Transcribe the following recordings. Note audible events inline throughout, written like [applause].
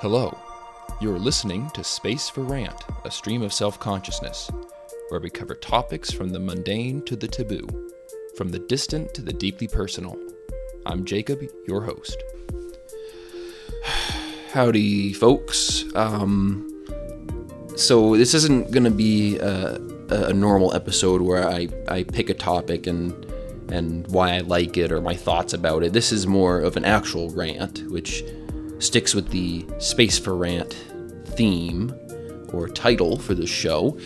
Hello. You're listening to Space for Rant, a stream of self consciousness, where we cover topics from the mundane to the taboo, from the distant to the deeply personal. I'm Jacob, your host. [sighs] Howdy, folks. Um, so, this isn't going to be a, a normal episode where I, I pick a topic and and why I like it or my thoughts about it. This is more of an actual rant, which sticks with the Space for Rant theme or title for the show.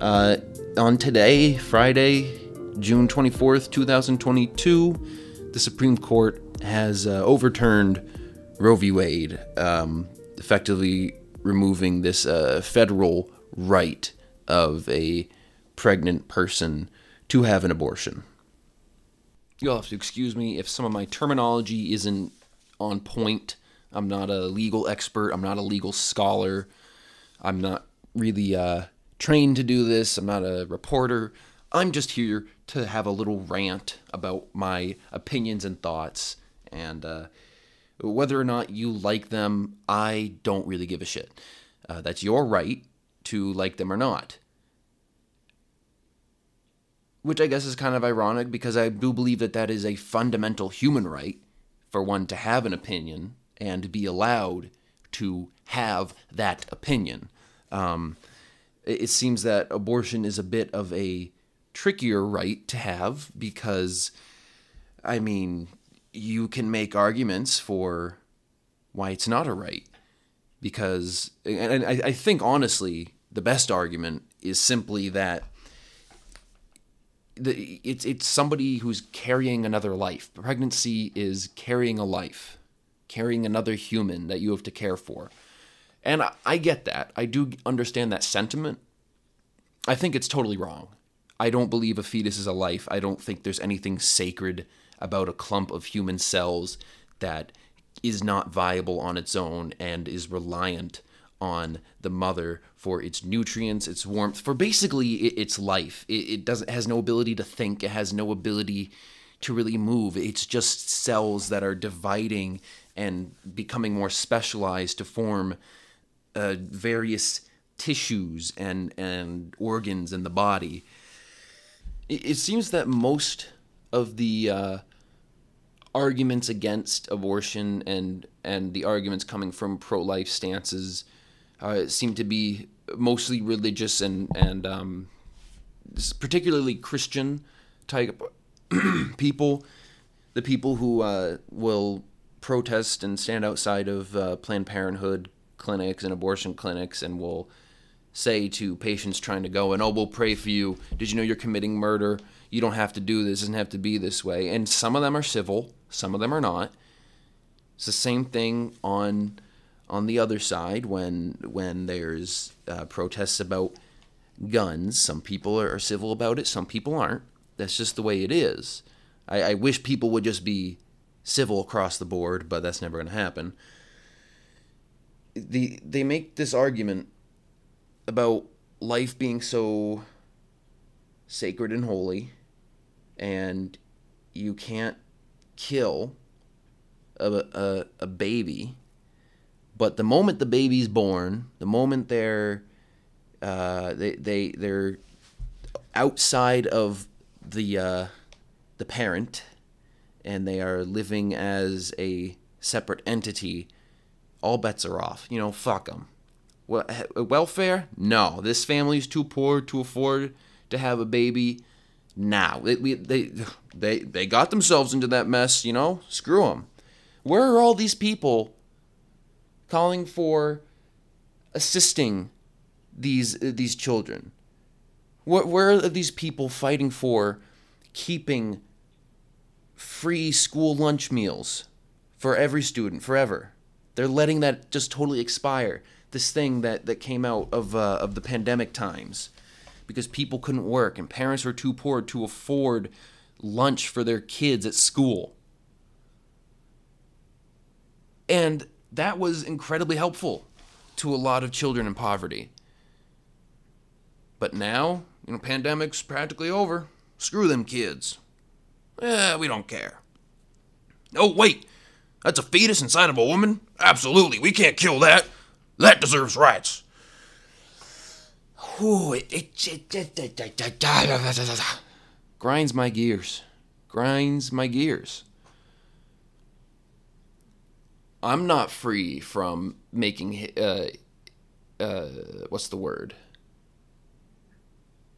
Uh, on today, Friday, June 24th, 2022, the Supreme Court has uh, overturned Roe v. Wade, um, effectively removing this uh, federal right of a pregnant person to have an abortion. You'll have to excuse me if some of my terminology isn't on point. I'm not a legal expert. I'm not a legal scholar. I'm not really uh, trained to do this. I'm not a reporter. I'm just here to have a little rant about my opinions and thoughts. And uh, whether or not you like them, I don't really give a shit. Uh, that's your right to like them or not which I guess is kind of ironic because I do believe that that is a fundamental human right for one to have an opinion and be allowed to have that opinion. Um, it seems that abortion is a bit of a trickier right to have because, I mean, you can make arguments for why it's not a right. Because, and I, I think honestly, the best argument is simply that the, it's it's somebody who's carrying another life. Pregnancy is carrying a life, carrying another human that you have to care for. And I, I get that. I do understand that sentiment. I think it's totally wrong. I don't believe a fetus is a life. I don't think there's anything sacred about a clump of human cells that is not viable on its own and is reliant on the mother for its nutrients, its warmth, for basically its life. It, it doesn't has no ability to think. It has no ability to really move. It's just cells that are dividing and becoming more specialized to form uh, various tissues and and organs in the body. It, it seems that most of the uh, arguments against abortion and and the arguments coming from pro-life stances uh, seem to be mostly religious and and um, particularly Christian type people. [clears throat] The people who uh, will protest and stand outside of uh, Planned Parenthood clinics and abortion clinics and will say to patients trying to go and oh we'll pray for you. Did you know you're committing murder? You don't have to do this. It doesn't have to be this way. And some of them are civil some of them are not. It's the same thing on on the other side when when there's uh, protests about guns. Some people are, civil about it. Some people aren't. That's just the way it is. I, I wish people would just be civil across the board but that's never going to happen. The they make this argument about life being so sacred and holy and you can't kill a, a, a baby but the moment the baby's born, the moment they're uh, they they they're outside of the uh, the parent, and they are living as a separate entity, all bets are off. You know, fuck them. Well, welfare? No, this family's too poor to afford to have a baby. Now they, they they they got themselves into that mess. You know, screw them. Where are all these people calling for assisting these these children? Where are these people fighting for keeping free school lunch meals for every student forever? They're letting that just totally expire. This thing that, that came out of uh, of the pandemic times, because people couldn't work and parents were too poor to afford lunch for their kids at school. And that was incredibly helpful to a lot of children in poverty. But now, you know, pandemic's practically over. Screw them kids. Eh, we don't care. Oh, wait. That's a fetus inside of a woman? Absolutely, we can't kill that. That deserves rights. Grinds my gears. Grinds my gears. I'm not free from making uh, uh, what's the word?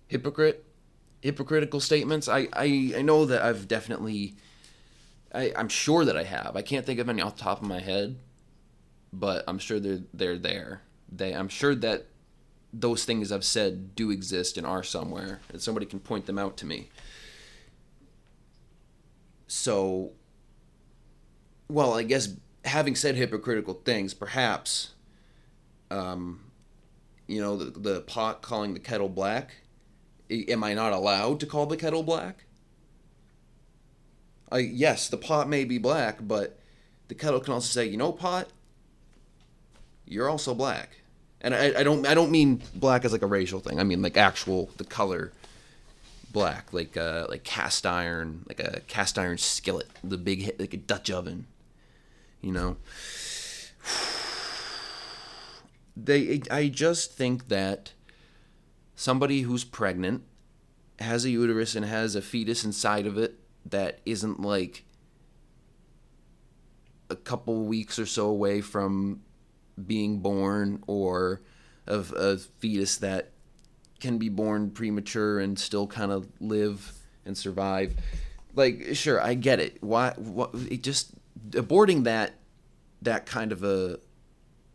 Hypocrite, hypocritical statements. I, I, I know that I've definitely, I, I'm sure that I have. I can't think of any off the top of my head, but I'm sure they're they're there. They, I'm sure that those things I've said do exist and are somewhere, and somebody can point them out to me. So, well, I guess having said hypocritical things, perhaps, um, you know, the, the pot calling the kettle black, am I not allowed to call the kettle black? I, yes, the pot may be black, but the kettle can also say, you know, pot, you're also black. And I, I don't I don't mean black as like a racial thing. I mean like actual the color black, like uh, like cast iron, like a cast iron skillet, the big like a Dutch oven you know [sighs] they i just think that somebody who's pregnant has a uterus and has a fetus inside of it that isn't like a couple weeks or so away from being born or of a fetus that can be born premature and still kind of live and survive like sure i get it why what it just aborting that that kind of a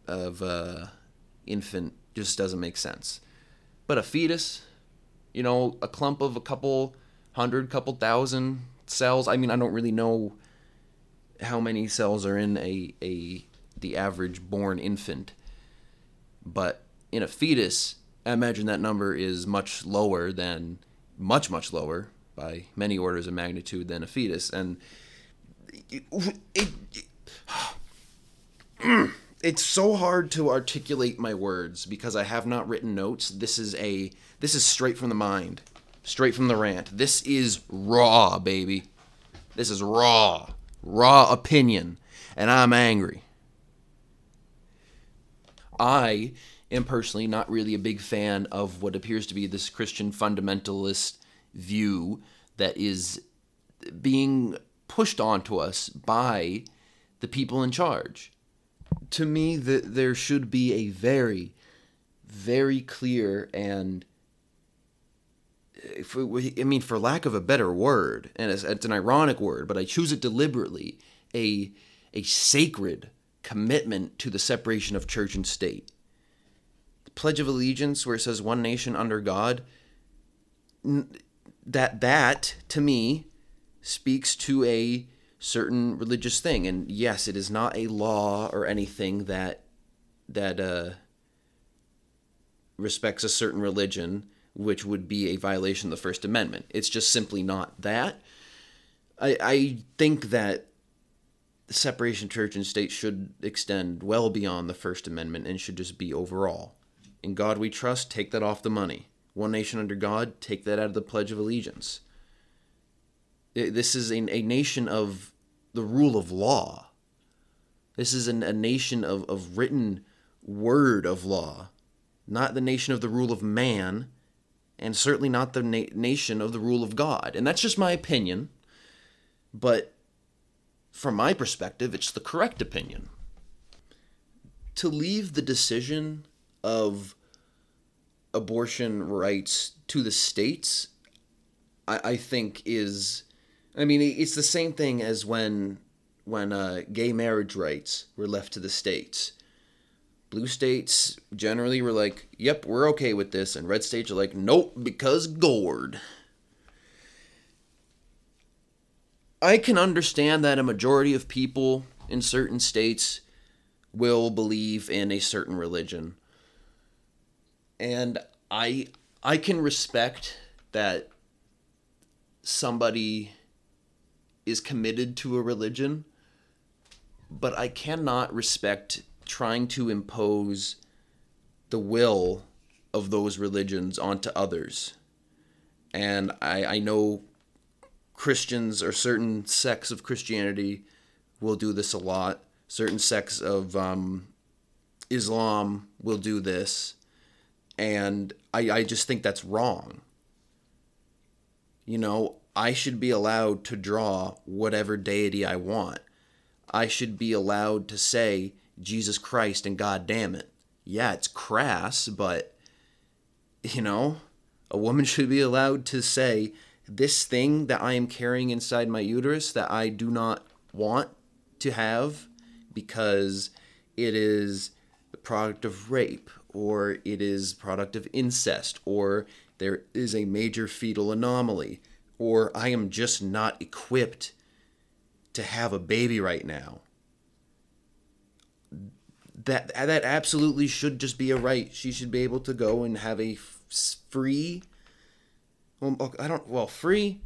of a infant just doesn't make sense. But a fetus, you know, a clump of a couple hundred, couple thousand cells. I mean, I don't really know how many cells are in a a the average born infant, but in a fetus, I imagine that number is much lower than much much lower by many orders of magnitude than a fetus and it, it, [sighs] mm. It's so hard to articulate my words because I have not written notes. This is a this is straight from the mind, straight from the rant. This is raw, baby. This is raw, raw opinion, and I'm angry. I am personally not really a big fan of what appears to be this Christian fundamentalist view that is being pushed onto us by the people in charge. To me, that there should be a very, very clear and it, I mean, for lack of a better word, and it's, it's, an ironic word, but I choose it deliberately, a a sacred commitment to the separation of church and state. The Pledge of Allegiance, where it says "one nation under God," that that to me speaks to a certain religious thing. And yes it is not a law or anything that that uh, respects a certain religion which would be a violation of the first amendment. It's just simply not that. I i think that the separation church and state should extend well beyond the first amendment and should just be overall. In god we trust take that off the money. One nation under god take that out of the pledge of allegiance. This is a, a nation of the rule of law. This is an, a nation of, of written word of law, not the nation of the rule of man, and certainly not the na- nation of the rule of God. And that's just my opinion, but from my perspective, it's the correct opinion. To leave the decision of abortion rights to the states, I, I think is I mean, it's the same thing as when when uh, gay marriage rights were left to the states. Blue states generally were like, "Yep, we're okay with this," and red states are like, "Nope, because Gord." I can understand that a majority of people in certain states will believe in a certain religion. And I I can respect that somebody is committed to a religion, but I cannot respect trying to impose the will of those religions onto others. And I, I know Christians or certain sects of Christianity will do this a lot. Certain sects of um, Islam will do this. And I, I just think that's wrong. You know, I should be allowed to draw whatever deity I want. I should be allowed to say Jesus Christ and God damn it. Yeah, it's crass, but you know, a woman [laughs] should be allowed to say this thing that I am carrying inside my uterus that I do not want to have because it is the product of rape or it is product of incest or there is a major fetal anomaly or I am just not equipped to have a baby right now. That that absolutely should just be a right. She should be able to go and have a free well, I don't well, free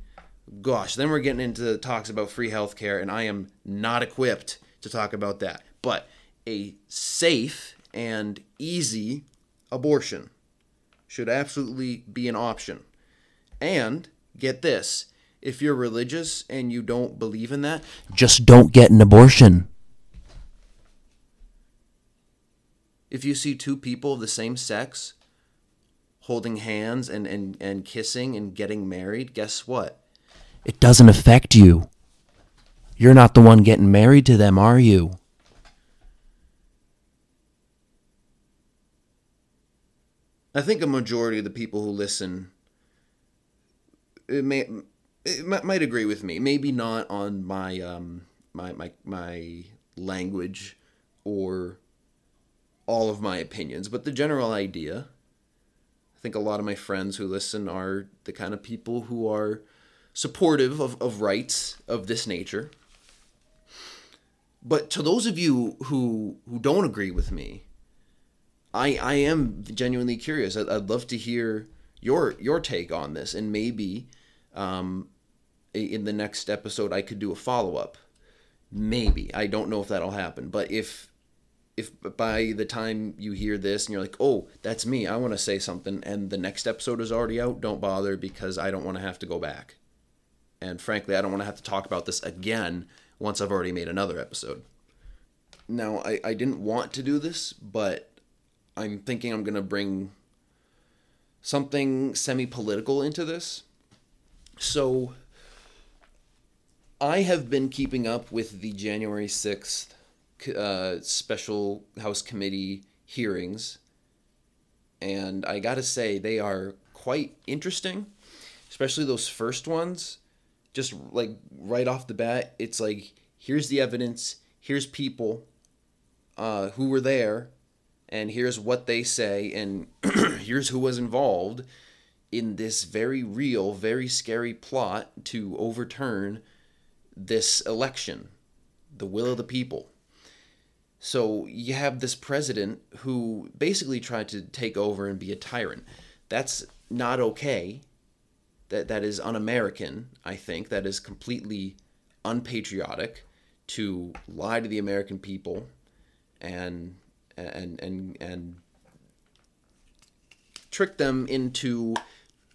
gosh, then we're getting into talks about free healthcare and I am not equipped to talk about that. But a safe and easy abortion should absolutely be an option. And get this if you're religious and you don't believe in that, just don't get an abortion. If you see two people of the same sex holding hands and, and, and kissing and getting married, guess what? It doesn't affect you. You're not the one getting married to them, are you? I think a majority of the people who listen it may it might agree with me. Maybe not on my um my my my language or all of my opinions, but the general idea. I think a lot of my friends who listen are the kind of people who are supportive of, of rights of this nature. But to those of you who who don't agree with me, I I am genuinely curious. I'd, I'd love to hear your your take on this, and maybe um, in the next episode I could do a follow up. Maybe I don't know if that'll happen, but if if by the time you hear this and you're like, oh, that's me, I want to say something, and the next episode is already out, don't bother because I don't want to have to go back. And frankly, I don't want to have to talk about this again once I've already made another episode. Now, I, I didn't want to do this, but I'm thinking I'm going to bring something semi political into this. So, I have been keeping up with the January 6th uh, special House Committee hearings, and I gotta say, they are quite interesting, especially those first ones. Just like right off the bat, it's like, here's the evidence, here's people uh, who were there, and here's what they say, and [clears throat] here's who was involved in this very real, very scary plot to overturn this election, the will of the people. So you have this president who basically tried to take over and be a tyrant. That's not okay. That that is un-American, I think. That is completely unpatriotic to lie to the American people and and and and trick them into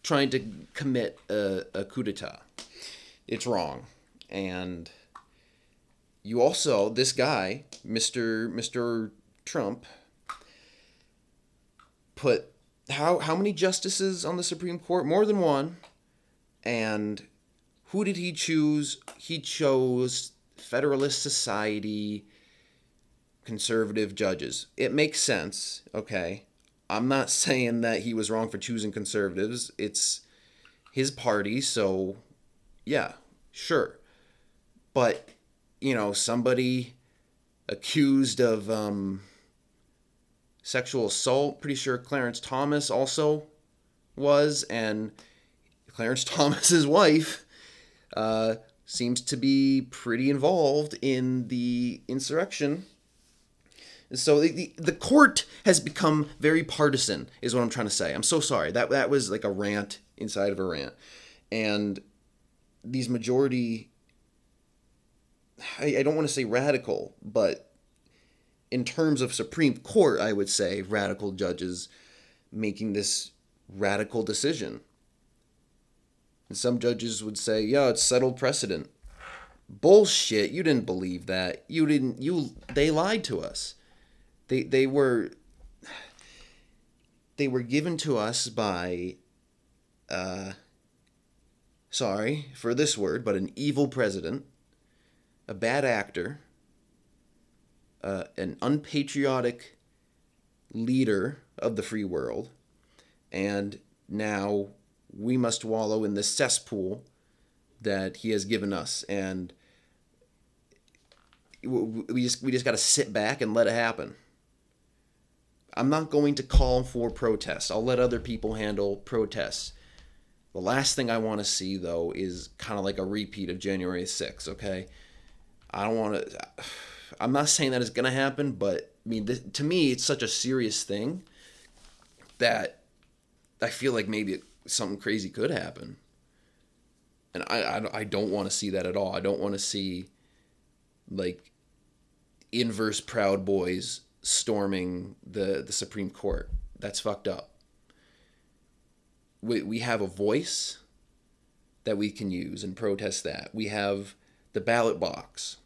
trying to commit a, a coup d'etat. It's wrong. And you also, this guy, Mr. Mr. Trump, put how how many justices on the Supreme Court? More than one. And who did he choose? He chose Federalist Society conservative judges. It makes sense, okay? I'm not saying that he was wrong for choosing conservatives. It's his party, so yeah, sure. But, you know, somebody accused of um, sexual assault, pretty sure Clarence Thomas also was, and Clarence [laughs] Thomas's wife uh, seems to be pretty involved in the insurrection so the, the, the court has become very partisan, is what I'm trying to say. I'm so sorry. That that was like a rant inside of a rant, and these majority. I, I don't want to say radical, but in terms of Supreme Court, I would say radical judges making this radical decision. And some judges would say, yeah, it's settled precedent. Bullshit. You didn't believe that. You didn't you they lied to us. They they were they were given to us by uh sorry for this word, but an evil president, a bad actor, uh, an unpatriotic leader of the free world, and now we must wallow in the cesspool that he has given us, and we just we just got to sit back and let it happen. I'm not going to call for protests. I'll let other people handle protests. The last thing I want to see though is kind of like a repeat of January 6th, okay? I don't want to I'm not saying that it's going to happen, but I mean to me it's such a serious thing that I feel like maybe it, something crazy could happen. And I, I, I don't want to see that at all. I don't want to see like inverse proud boys storming the, the Supreme Court. That's fucked up. We, we have a voice that we can use and protest that. We have the ballot box.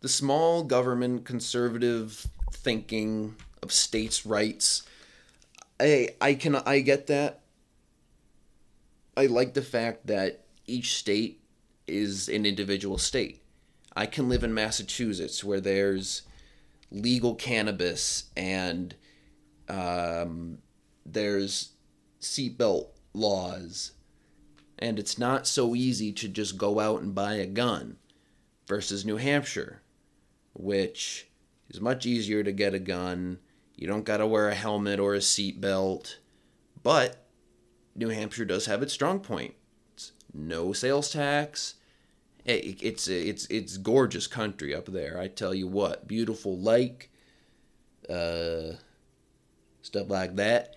The small government conservative thinking of states' rights. I I can I get that. I like the fact that each state is an individual state. I can live in Massachusetts where there's legal cannabis and um, there's seatbelt laws, and it's not so easy to just go out and buy a gun versus New Hampshire, which is much easier to get a gun. You don't got to wear a helmet or a seatbelt, but New Hampshire does have its strong point. It's no sales tax. It, it's it's it's gorgeous country up there. I tell you what, beautiful lake, uh, stuff like that.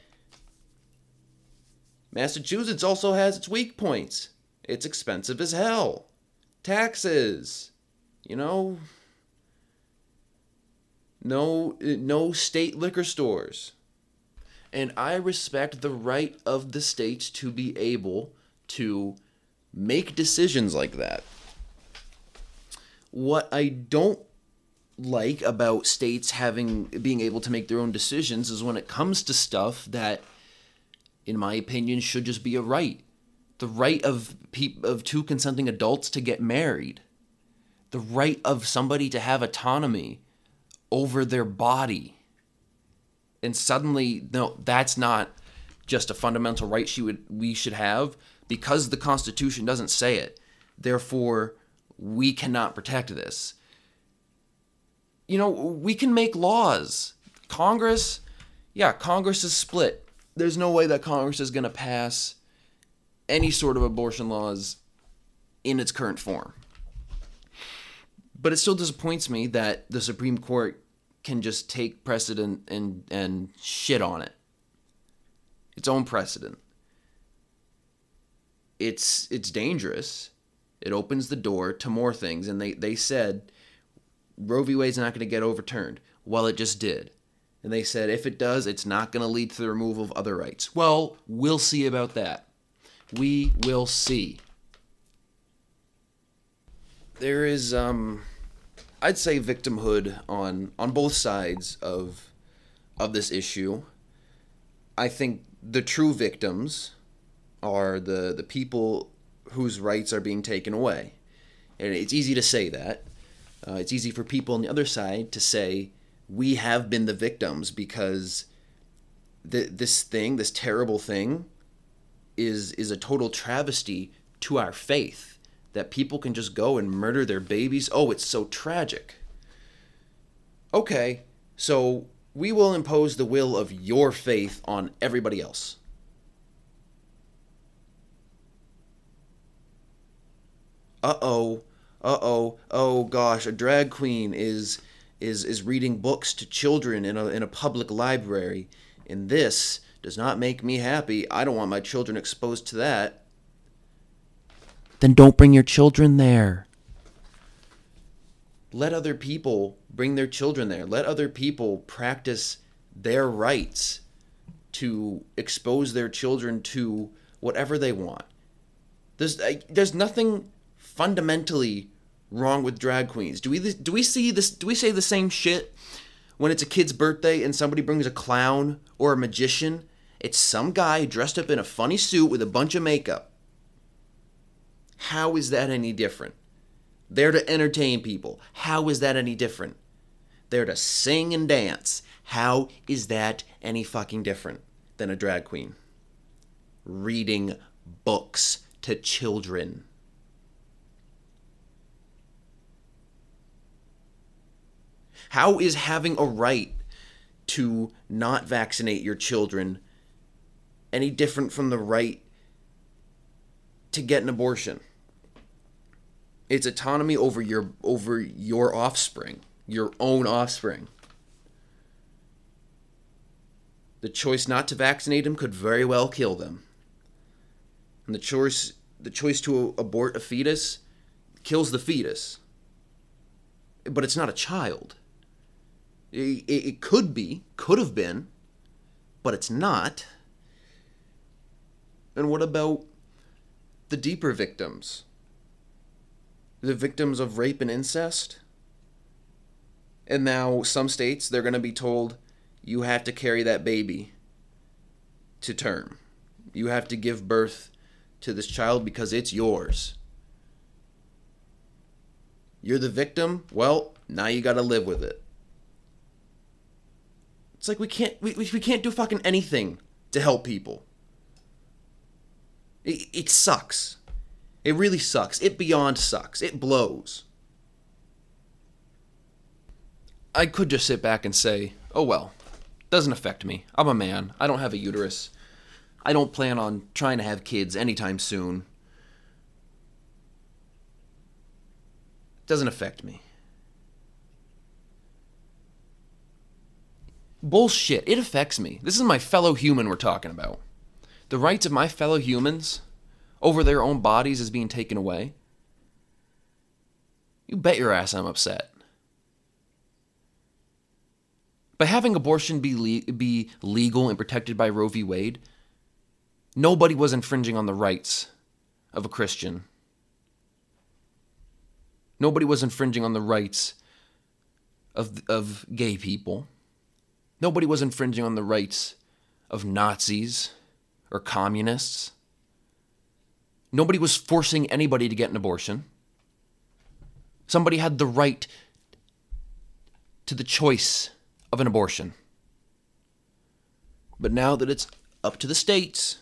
Massachusetts also has its weak points. It's expensive as hell. Taxes, you know. No no state liquor stores. And I respect the right of the states to be able to make decisions like that. What I don't like about states having being able to make their own decisions is when it comes to stuff that in my opinion should just be a right. The right of peop- of two consenting adults to get married. The right of somebody to have autonomy over their body and suddenly no that's not just a fundamental right she would we should have because the constitution doesn't say it therefore we cannot protect this you know we can make laws congress yeah congress is split there's no way that congress is going to pass any sort of abortion laws in its current form but it still disappoints me that the supreme court can just take precedent and and shit on it. Its own precedent. It's it's dangerous. It opens the door to more things, and they they said Roe v. Wade's not going to get overturned. Well, it just did. And they said if it does, it's not going to lead to the removal of other rights. Well, we'll see about that. We will see. There is um I'd say victimhood on on both sides of of this issue. I think the true victims are the the people whose rights are being taken away, and it's easy to say that. Uh, it's easy for people on the other side to say we have been the victims because th- this thing, this terrible thing, is is a total travesty to our faith that people can just go and murder their babies. Oh, it's so tragic. Okay, so we will impose the will of your faith on everybody else. Uh oh, uh oh, oh gosh, a drag queen is is is reading books to children in a in a public library, and this does not make me happy. I don't want my children exposed to that then don't bring your children there. Let other people bring their children there. Let other people practice their rights to expose their children to whatever they want. There's there's nothing fundamentally wrong with drag queens? Do we do we see this? Do we say the same shit when it's a kid's birthday and somebody brings a clown or a magician? It's some guy dressed up in a funny suit with a bunch of makeup. How is that any different? They're to entertain people. How is that any different? They're to sing and dance. How is that any fucking different than a drag queen? Reading books to children. How is having a right to not vaccinate your children any different from the right to get an abortion? It's autonomy over your over your offspring, your own offspring. The choice not to vaccinate them could very well kill them. And the choice the choice to abort a fetus kills the fetus. But it's not a child. It, it could be, could have been, but it's not. And what about the deeper victims? The victims of rape and incest? And now, some states, they're going to be told you have to carry that baby to term. You have to give birth to this child because it's yours. You're the victim? Well, now you got to live with it. It's like we can't we, we can't do fucking anything to help people. It, it sucks. It really sucks. It beyond sucks. It blows. I could just sit back and say, "Oh well, doesn't affect me. I'm a man. I don't have a uterus. I don't plan on trying to have kids anytime soon. Doesn't affect me." Bullshit. It affects me. This is my fellow human we're talking about. The rights of my fellow humans over their own bodies is being taken away. You bet your ass I'm upset. By having abortion be, le- be legal and protected by Roe v. Wade, nobody was infringing on the rights of a Christian. Nobody was infringing on the rights of, of gay people. Nobody was infringing on the rights of Nazis or communists. Nobody was forcing anybody to get an abortion. Somebody had the right to the choice of an abortion. But now that it's up to the states,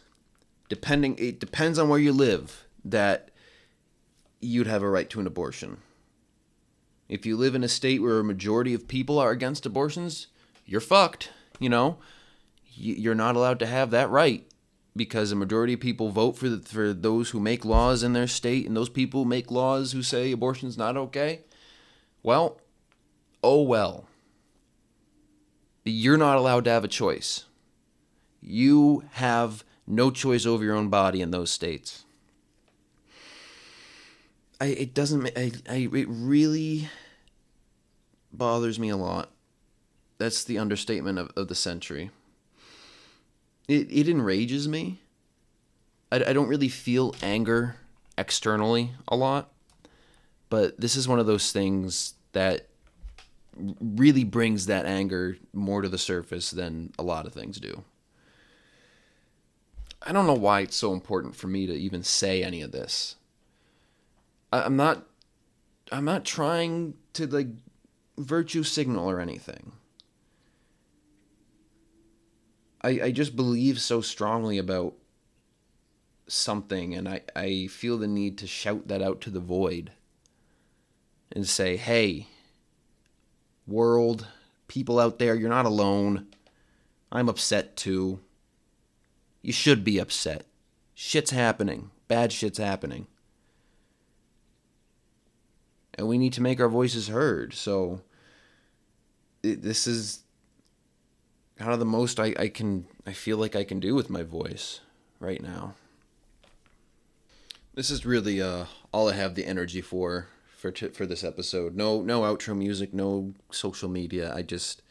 depending it depends on where you live that you'd have a right to an abortion. If you live in a state where a majority of people are against abortions, you're fucked. You know, you're not allowed to have that right because the majority of people vote for the, for those who make laws in their state, and those people make laws who say abortion's not okay. Well, oh well. You're not allowed to have a choice. You have no choice over your own body in those states. I it doesn't I, I it really bothers me a lot that's the understatement of, of the century. It, it enrages me. I, I don't really feel anger externally a lot, but this is one of those things that really brings that anger more to the surface than a lot of things do. I don't know why it's so important for me to even say any of this. I, I'm not I'm not trying to like virtue signal or anything. I, I just believe so strongly about something and I, I feel the need to shout that out to the void and say, hey, world, people out there, you're not alone. I'm upset too. You should be upset. Shit's happening. Bad shit's happening. And we need to make our voices heard. So this is kind of the most I, I can I feel like I can do with my voice right now. This is really uh, all I have the energy for for t- for this episode. No no outro music, no social media. I just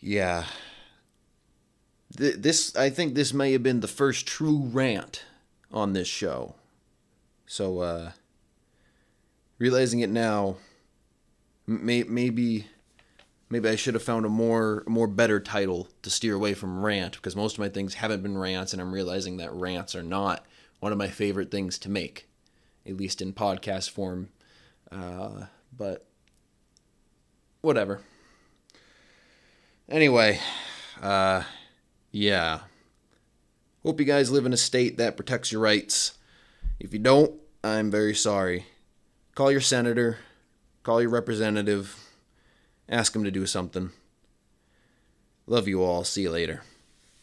yeah. Th- this I think this may have been the first true rant on this show. So, uh, realizing it now, may, maybe maybe I should have found a more more better title to steer away from rant because most of my things haven't been rants, and I'm realizing that rants are not one of my favorite things to make, at least in podcast form. Uh, but whatever. Anyway, uh, yeah. Hope you guys live in a state that protects your rights. If you don't, I'm very sorry. Call your senator, call your representative, ask him to do something. Love you all. See you later.